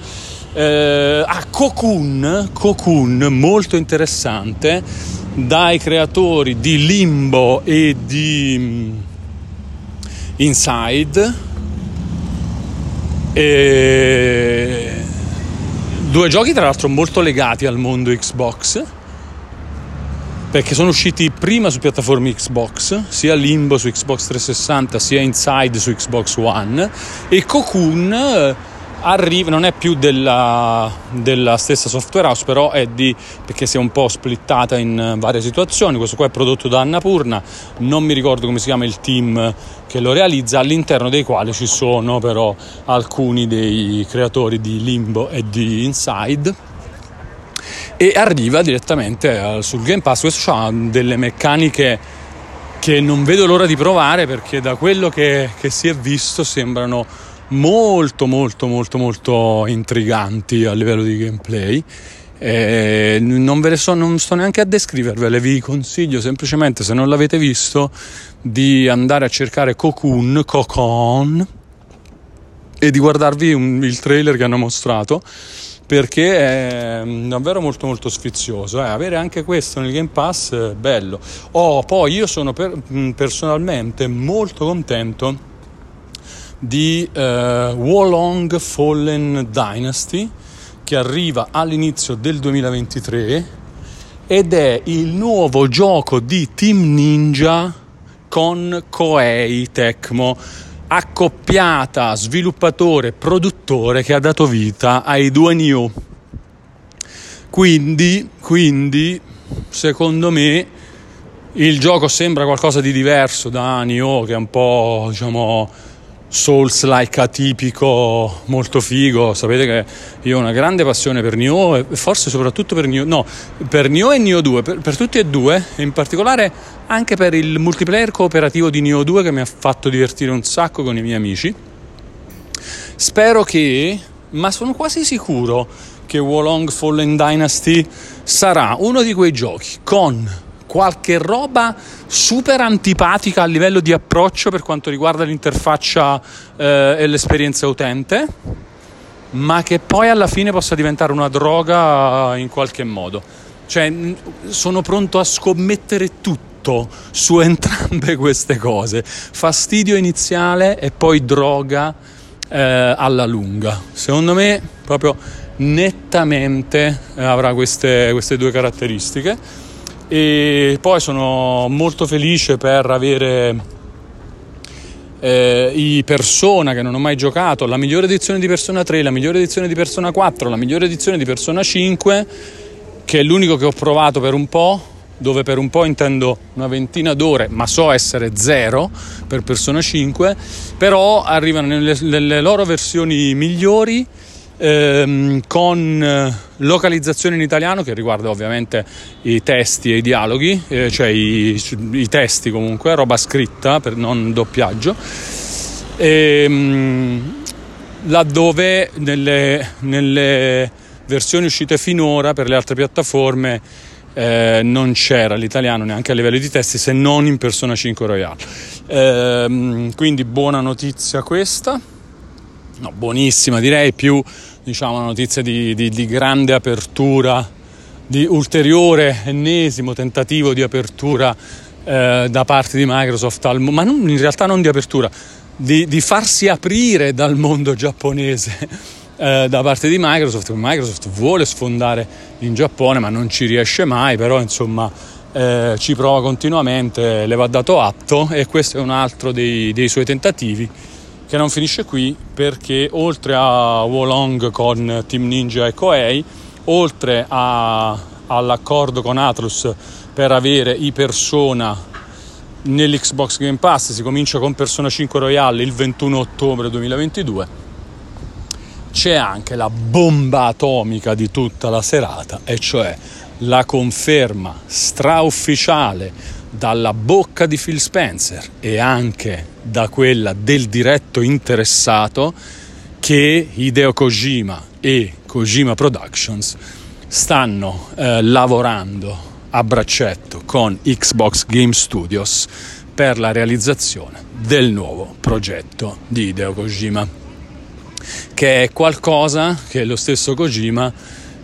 Eh, ah, Cocoon, Cocoon, molto interessante, dai creatori di Limbo e di mm, Inside. E... Due giochi tra l'altro molto legati al mondo Xbox perché sono usciti prima su piattaforme Xbox, sia Limbo su Xbox 360 sia Inside su Xbox One e Cocoon arriva, non è più della, della, stessa software house, però è di perché si è un po' splittata in varie situazioni. Questo qua è prodotto da Annapurna, non mi ricordo come si chiama il team che lo realizza, all'interno dei quali ci sono però alcuni dei creatori di Limbo e di Inside. E arriva direttamente sul Game Pass. Questo ha delle meccaniche che non vedo l'ora di provare perché da quello che, che si è visto sembrano molto molto molto molto intriganti a livello di gameplay eh, non ve le so, non sto neanche a descrivervele, vi consiglio semplicemente se non l'avete visto di andare a cercare Cocoon, Cocoon e di guardarvi un, il trailer che hanno mostrato perché è davvero molto molto sfizioso eh. avere anche questo nel Game Pass è bello oh, poi io sono per, personalmente molto contento di eh, Wolong Fallen Dynasty che arriva all'inizio del 2023 ed è il nuovo gioco di Team Ninja con Koei Tecmo accoppiata sviluppatore produttore che ha dato vita ai due Nioh. Quindi, quindi secondo me il gioco sembra qualcosa di diverso da Nioh che è un po' diciamo Souls-like atipico, molto figo. Sapete che io ho una grande passione per Nioh e forse soprattutto per Nioh, no, per Nioh e Nioh 2, per, per tutti e due, in particolare anche per il multiplayer cooperativo di Nioh 2 che mi ha fatto divertire un sacco con i miei amici. Spero che, ma sono quasi sicuro che Wolong Fallen Dynasty sarà uno di quei giochi con qualche roba super antipatica a livello di approccio per quanto riguarda l'interfaccia eh, e l'esperienza utente ma che poi alla fine possa diventare una droga in qualche modo. Cioè, sono pronto a scommettere tutto su entrambe queste cose. Fastidio iniziale e poi droga eh, alla lunga. Secondo me, proprio nettamente eh, avrà queste, queste due caratteristiche. E poi sono molto felice per avere eh, i Persona che non ho mai giocato, la migliore edizione di Persona 3, la migliore edizione di Persona 4, la migliore edizione di Persona 5, che è l'unico che ho provato per un po', dove per un po' intendo una ventina d'ore, ma so essere zero per Persona 5, però arrivano nelle, nelle loro versioni migliori ehm, con eh, localizzazione in italiano che riguarda ovviamente i testi e i dialoghi, eh, cioè i, i, testi comunque, roba scritta per non doppiaggio. E, ehm, laddove nelle, nelle versioni uscite finora per le altre piattaforme eh, non c'era l'italiano neanche a livello di testi se non in Persona 5 Royale. Eh, quindi buona notizia questa, no, buonissima direi, più diciamo, una notizia di, di, di grande apertura, di ulteriore ennesimo tentativo di apertura eh, da parte di Microsoft, al, ma non, in realtà non di apertura, di, di farsi aprire dal mondo giapponese eh, da parte di Microsoft. Microsoft vuole sfondare in Giappone, ma non ci riesce mai, però insomma eh, ci prova continuamente, le va dato atto e questo è un altro dei, dei suoi tentativi che non finisce qui perché oltre a Wolong con Team Ninja e Koei, oltre a, all'accordo con Atlus per avere i Persona nell'Xbox Game Pass, si comincia con Persona 5 Royale il 21 ottobre 2022, c'è anche la bomba atomica di tutta la serata, e cioè la conferma straufficiale dalla bocca di Phil Spencer e anche da quella del diretto interessato che Hideo Kojima e Kojima Productions stanno eh, lavorando a braccetto con Xbox Game Studios per la realizzazione del nuovo progetto di Hideo Kojima che è qualcosa che lo stesso Kojima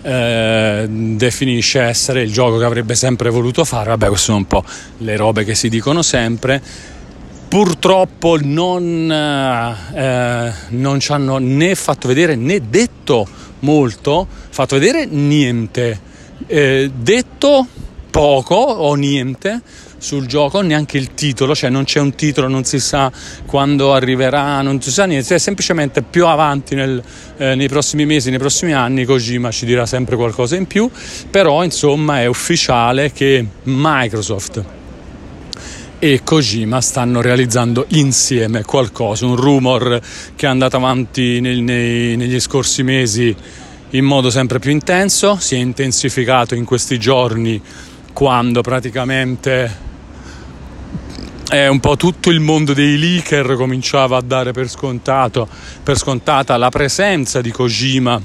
eh, definisce essere il gioco che avrebbe sempre voluto fare. Vabbè, queste sono un po' le robe che si dicono sempre. Purtroppo non, eh, non ci hanno né fatto vedere né detto molto, fatto vedere niente, eh, detto poco o niente sul gioco, neanche il titolo, cioè non c'è un titolo, non si sa quando arriverà, non si sa niente, cioè semplicemente più avanti nel, eh, nei prossimi mesi, nei prossimi anni Kojima ci dirà sempre qualcosa in più, però insomma è ufficiale che Microsoft e Kojima stanno realizzando insieme qualcosa, un rumor che è andato avanti nei, nei, negli scorsi mesi in modo sempre più intenso, si è intensificato in questi giorni quando praticamente eh, un po' tutto il mondo dei leaker cominciava a dare per, scontato, per scontata la presenza di Kojima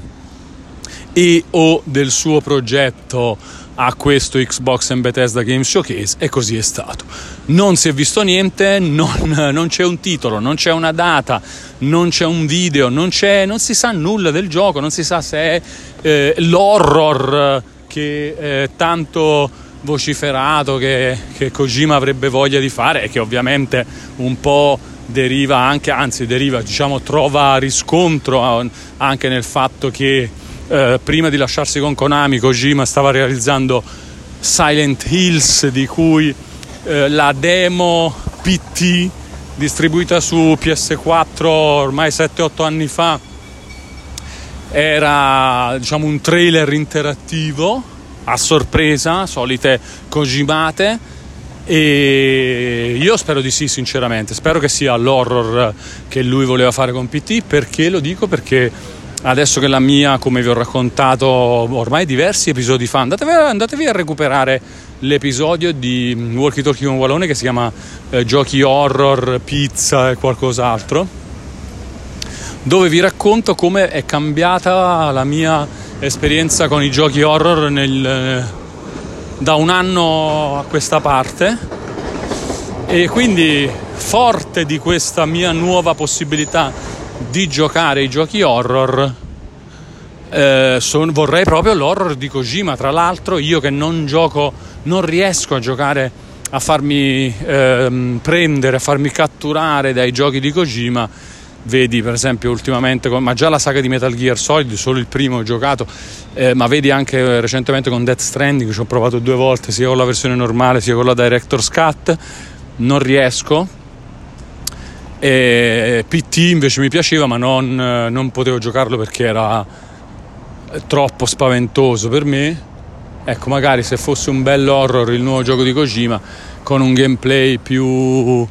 e o del suo progetto a questo Xbox and Bethesda Game Showcase e così è stato. Non si è visto niente, non, non c'è un titolo, non c'è una data, non c'è un video, non, c'è, non si sa nulla del gioco, non si sa se è eh, l'horror che eh, tanto vociferato che, che Kojima avrebbe voglia di fare e che ovviamente un po' deriva anche, anzi deriva, diciamo, trova riscontro anche nel fatto che eh, prima di lasciarsi con Konami Kojima stava realizzando Silent Hills di cui eh, la demo PT distribuita su PS4 ormai 7-8 anni fa era diciamo un trailer interattivo a sorpresa, solite cogimate e io spero di sì sinceramente, spero che sia l'horror che lui voleva fare con PT, perché lo dico? Perché adesso che la mia, come vi ho raccontato ormai diversi episodi fa, andatevi, andatevi a recuperare l'episodio di Walkie Talkie con Wallone che si chiama eh, Giochi horror, pizza e qualcos'altro, dove vi racconto come è cambiata la mia esperienza con i giochi horror nel, da un anno a questa parte e quindi forte di questa mia nuova possibilità di giocare i giochi horror eh, son, vorrei proprio l'horror di Kojima. Tra l'altro, io che non gioco, non riesco a giocare a farmi ehm, prendere, a farmi catturare dai giochi di Kojima. Vedi per esempio ultimamente, ma già la saga di Metal Gear Solid, solo il primo ho giocato, eh, ma vedi anche recentemente con Death Stranding, ci ho provato due volte sia con la versione normale sia con la Director's Cut, non riesco. E PT invece mi piaceva, ma non, non potevo giocarlo perché era troppo spaventoso per me. Ecco, magari se fosse un bel horror il nuovo gioco di Kojima con un gameplay più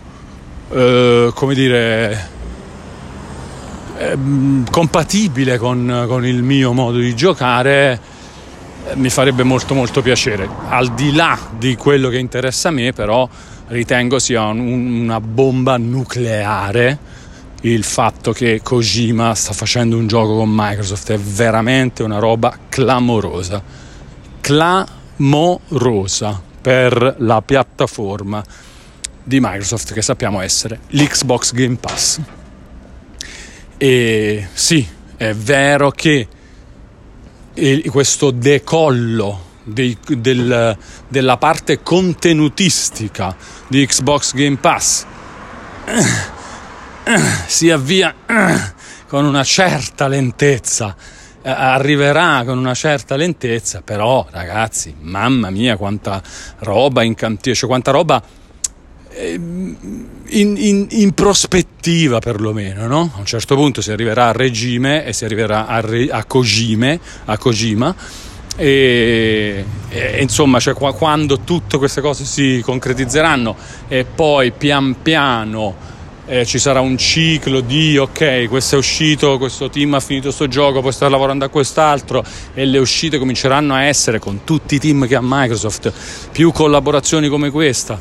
eh, come dire eh, compatibile con, con, il mio modo di giocare eh, mi farebbe molto molto piacere. Al di là di quello che interessa a me, però ritengo sia un, una bomba nucleare il fatto che Kojima sta facendo un gioco con Microsoft. È veramente una roba clamorosa. Clamorosa per la piattaforma di Microsoft che sappiamo essere l'Xbox Game Pass e sì è vero che questo decollo dei, del, della parte contenutistica di Xbox Game Pass *coughs* si avvia *coughs* con una certa lentezza, eh, arriverà con una certa lentezza, però ragazzi, mamma mia quanta roba in cantiere, quanta roba in, in, in, prospettiva perlomeno, no? A un certo punto si arriverà a regime e si arriverà a, re, a Kojime, a Kojima e, e, insomma cioè, quando tutte queste cose si concretizzeranno e poi pian piano eh, ci sarà un ciclo di ok, questo è uscito, questo team ha finito questo gioco, poi sta lavorando a quest'altro e le uscite cominceranno a essere con tutti i team che ha Microsoft, più collaborazioni come questa,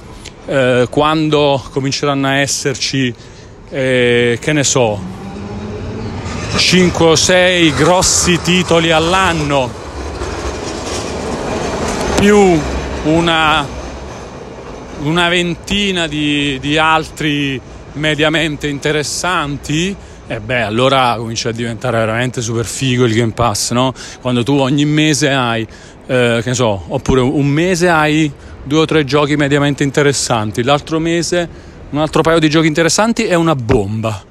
eh, quando cominceranno a esserci, eh, che ne so, 5 o 6 grossi titoli all'anno, più una, una ventina di, di altri mediamente interessanti, e eh beh, allora comincia a diventare veramente super figo il Game Pass, no? Quando tu ogni mese hai, eh, che ne so, oppure un mese hai due o tre giochi mediamente interessanti, l'altro mese un altro paio di giochi interessanti è una bomba.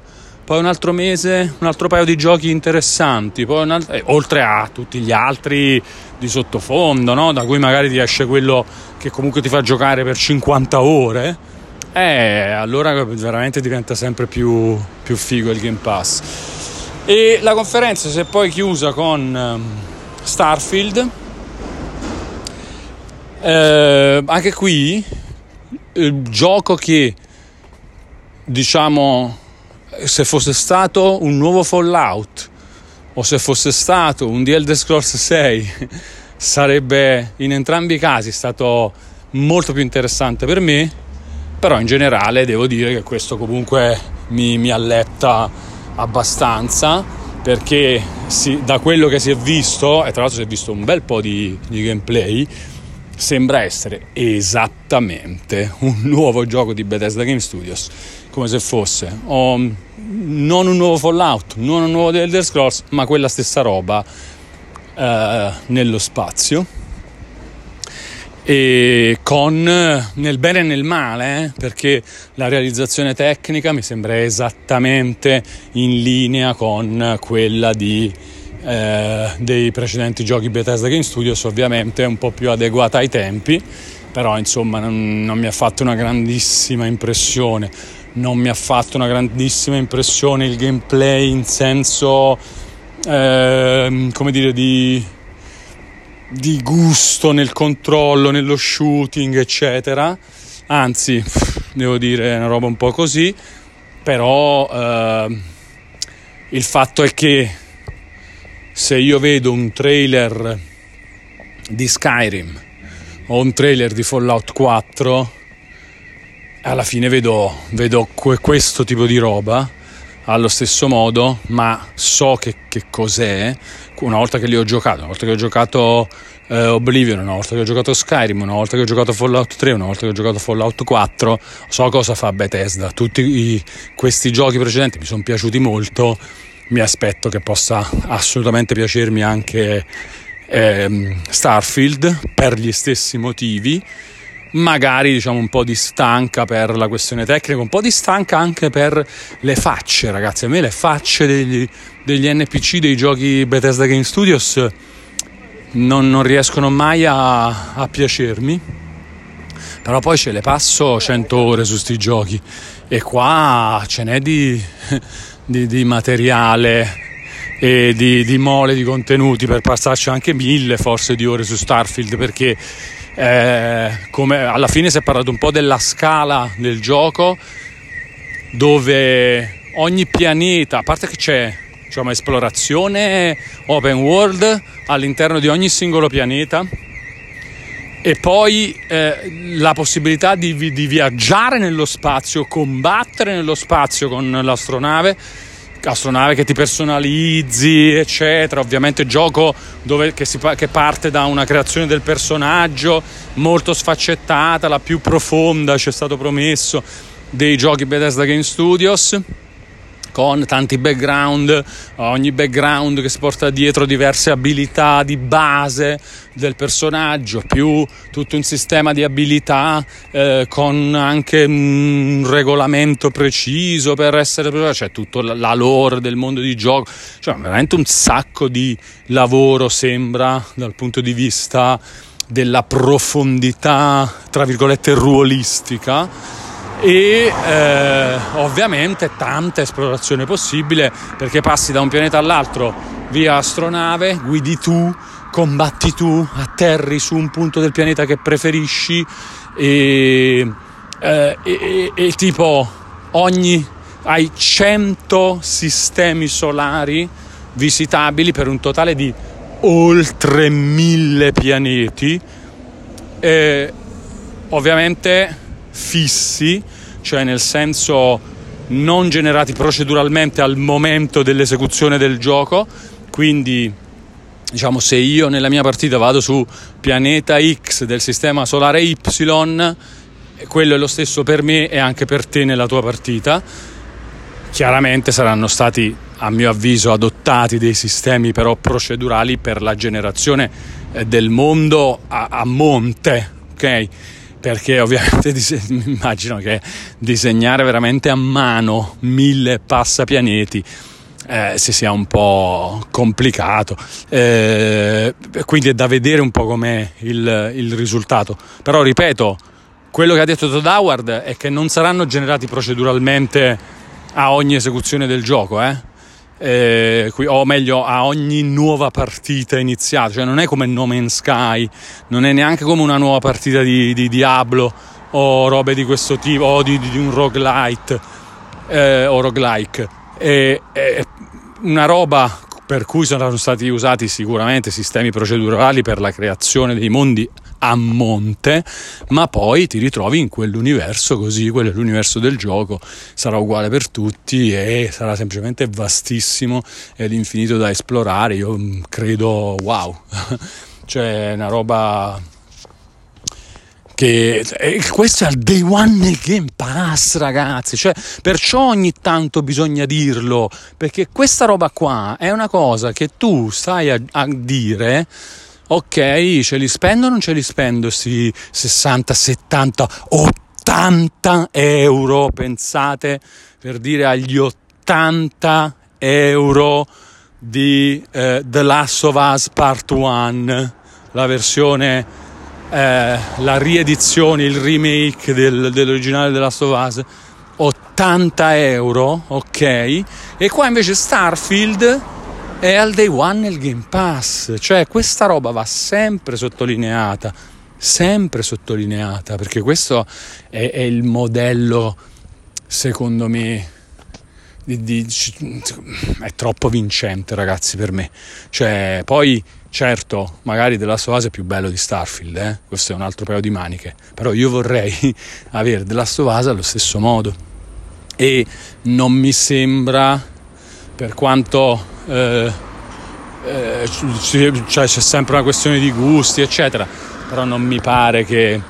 Poi un altro mese, un altro paio di giochi interessanti, altro, eh, oltre a tutti gli altri di sottofondo, no? da cui magari ti esce quello che comunque ti fa giocare per 50 ore eh, allora veramente diventa sempre più, più figo il Game Pass. E la conferenza si è poi chiusa con um, Starfield. Eh, anche qui il gioco che diciamo se fosse stato un nuovo Fallout o se fosse stato un The Elder Scrolls 6 *laughs* sarebbe in entrambi i casi stato molto più interessante per me. Però in generale devo dire che questo comunque mi, mi alletta abbastanza perché si, da quello che si è visto, e tra l'altro si è visto un bel po' di, di gameplay, sembra essere esattamente un *laughs* nuovo gioco di Bethesda Game Studios, come se fosse oh, non un nuovo Fallout, non un nuovo The Elder Scrolls, ma quella stessa roba eh, nello spazio. E con nel bene e nel male, eh, perché la realizzazione tecnica mi sembra esattamente in linea con quella di, eh, dei precedenti giochi Bethesda Game Studios, ovviamente un po' più adeguata ai tempi, però insomma non, non mi ha fatto una grandissima impressione, non mi ha fatto una grandissima impressione il gameplay in senso, eh, come dire, di di gusto nel controllo, nello shooting, eccetera. Anzi, devo dire, è una roba un po' così, però eh, il fatto è che se io vedo un trailer di Skyrim o un trailer di Fallout 4, alla fine vedo, vedo questo tipo di roba allo stesso modo, ma so che, che cos'è una volta che li ho giocati, una volta che ho giocato eh, Oblivion, una volta che ho giocato Skyrim, una volta che ho giocato Fallout 3, una volta che ho giocato Fallout 4, so cosa fa Bethesda. Tutti i, questi giochi precedenti mi sono piaciuti molto mi aspetto che possa assolutamente piacermi anche ehm, Starfield per gli stessi motivi magari diciamo un po' di stanca per la questione tecnica, un po' di stanca anche per le facce, ragazzi. A me le facce degli, degli NPC dei giochi Bethesda Game Studios non, non riescono mai a, a, piacermi. Però poi ce le passo 100 ore su sti giochi e qua ce n'è di, di, di materiale e di, di mole di contenuti per passarci anche mille forse di ore su Starfield perché eh, come alla fine si è parlato un po' della scala del gioco dove ogni pianeta, a parte che c'è diciamo, esplorazione open world all'interno di ogni singolo pianeta e poi eh, la possibilità di, di viaggiare nello spazio, combattere nello spazio con l'astronave astronave che ti personalizzi, eccetera. Ovviamente gioco dove, che, si, che parte da una creazione del personaggio molto sfaccettata, la più profonda, ci è stato promesso, dei giochi Bethesda Game Studios con tanti background, ogni background che si porta dietro diverse abilità di base del personaggio, più tutto un sistema di abilità eh, con anche un regolamento preciso per essere cioè tutto la lore del mondo di gioco, cioè veramente un sacco di lavoro sembra dal punto di vista della profondità, tra virgolette, ruolistica e eh, ovviamente tanta esplorazione possibile perché passi da un pianeta all'altro via astronave, guidi tu, combatti tu, atterri su un punto del pianeta che preferisci e, eh, e, e tipo ogni hai 100 sistemi solari visitabili per un totale di oltre mille pianeti. E ovviamente fissi, cioè nel senso non generati proceduralmente al momento dell'esecuzione del gioco, quindi diciamo se io nella mia partita vado su pianeta X del sistema solare Y, quello è lo stesso per me e anche per te nella tua partita. Chiaramente saranno stati a mio avviso adottati dei sistemi però procedurali per la generazione eh, del mondo a, a monte, ok? Perché ovviamente *laughs* immagino che disegnare veramente a mano mille passapianeti eh, si sia un po' complicato eh, quindi è da vedere un po' com'è il, il risultato però ripeto quello che ha detto Todd Howard è che non saranno generati proceduralmente a ogni esecuzione del gioco eh? Eh, o meglio a ogni nuova partita iniziata, cioè non è come No Man's Sky, non è neanche come una nuova partita di, di Diablo o robe di questo tipo, o di, di un roguelite eh, o roguelike. È, è una roba per cui saranno stati usati sicuramente sistemi procedurali per la creazione dei mondi a monte, ma poi ti ritrovi in quell'universo così, quello è l'universo del gioco, sarà uguale per tutti e sarà semplicemente vastissimo ed infinito da esplorare. Io mm, credo, wow, *laughs* cioè una roba che questo è il day one Game Pass ragazzi cioè perciò ogni tanto bisogna dirlo perché questa roba qua è una cosa che tu stai a, a dire ok, ce li spendo o non ce li spendo? Sì, 60, 70, 80 euro, pensate, per dire agli 80 euro di eh, The Last of Us Part 1, la versione, eh, la riedizione, il remake del, dell'originale The Last of Us, 80 euro, ok? E qua invece Starfield è al day one nel Game Pass, cioè questa roba va sempre sottolineata, sempre sottolineata, perché questo è, è il modello, secondo me, di, di, è troppo vincente ragazzi per me. Cioè, poi certo, magari The Last è più bello di Starfield, eh? questo è un altro paio di maniche, però io vorrei *laughs* avere The Last allo stesso modo e non mi sembra, per quanto eh, eh, cioè c'è sempre una questione di gusti, eccetera. Però non mi pare che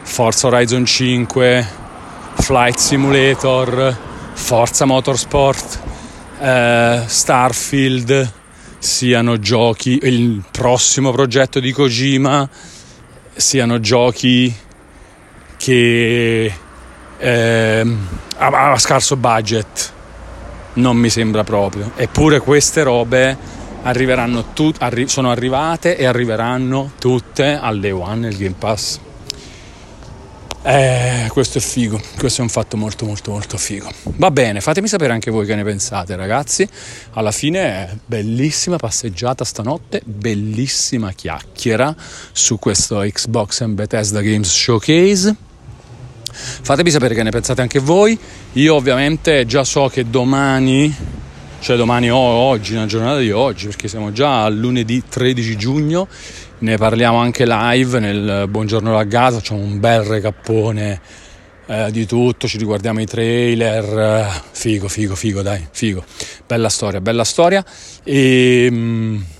Forza Horizon 5, Flight Simulator, Forza Motorsport eh, Starfield siano giochi, il prossimo progetto di Kojima siano giochi che eh, a, a scarso budget non mi sembra proprio eppure queste robe tu- arri- sono arrivate e arriveranno tutte al day one nel Game Pass eh, questo è figo, questo è un fatto molto molto molto figo. Va bene, fatemi sapere anche voi che ne pensate ragazzi. Alla fine bellissima passeggiata stanotte, bellissima chiacchiera su questo Xbox and Bethesda Games Showcase. Fatemi sapere che ne pensate anche voi. Io ovviamente già so che domani, cioè domani o oggi, una giornata di oggi, perché siamo già a lunedì 13 giugno, ne parliamo anche live nel Buongiorno Ragazzo, facciamo un bel recappone eh, di tutto, ci riguardiamo i trailer, figo, figo, figo, dai, figo, bella storia, bella storia e...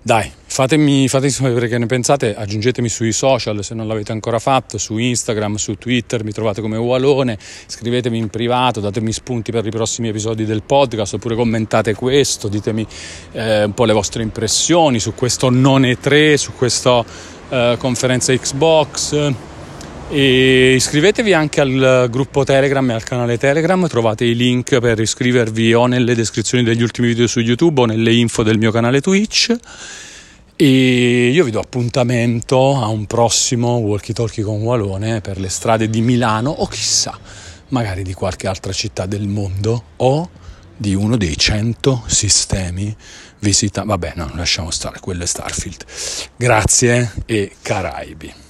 Dai, fatemi, fatemi sapere che ne pensate, aggiungetemi sui social se non l'avete ancora fatto, su Instagram, su Twitter, mi trovate come Ualone, scrivetemi in privato, datemi spunti per i prossimi episodi del podcast oppure commentate questo, ditemi eh, un po' le vostre impressioni su questo non E3, su questa eh, conferenza Xbox. E iscrivetevi anche al gruppo Telegram e al canale Telegram, trovate i link per iscrivervi o nelle descrizioni degli ultimi video su YouTube o nelle info del mio canale Twitch. E io vi do appuntamento a un prossimo walkie talkie con Walone per le strade di Milano o chissà, magari di qualche altra città del mondo o di uno dei 100 sistemi visitati. Vabbè, no, lasciamo stare, quello è Starfield. Grazie e Caraibi.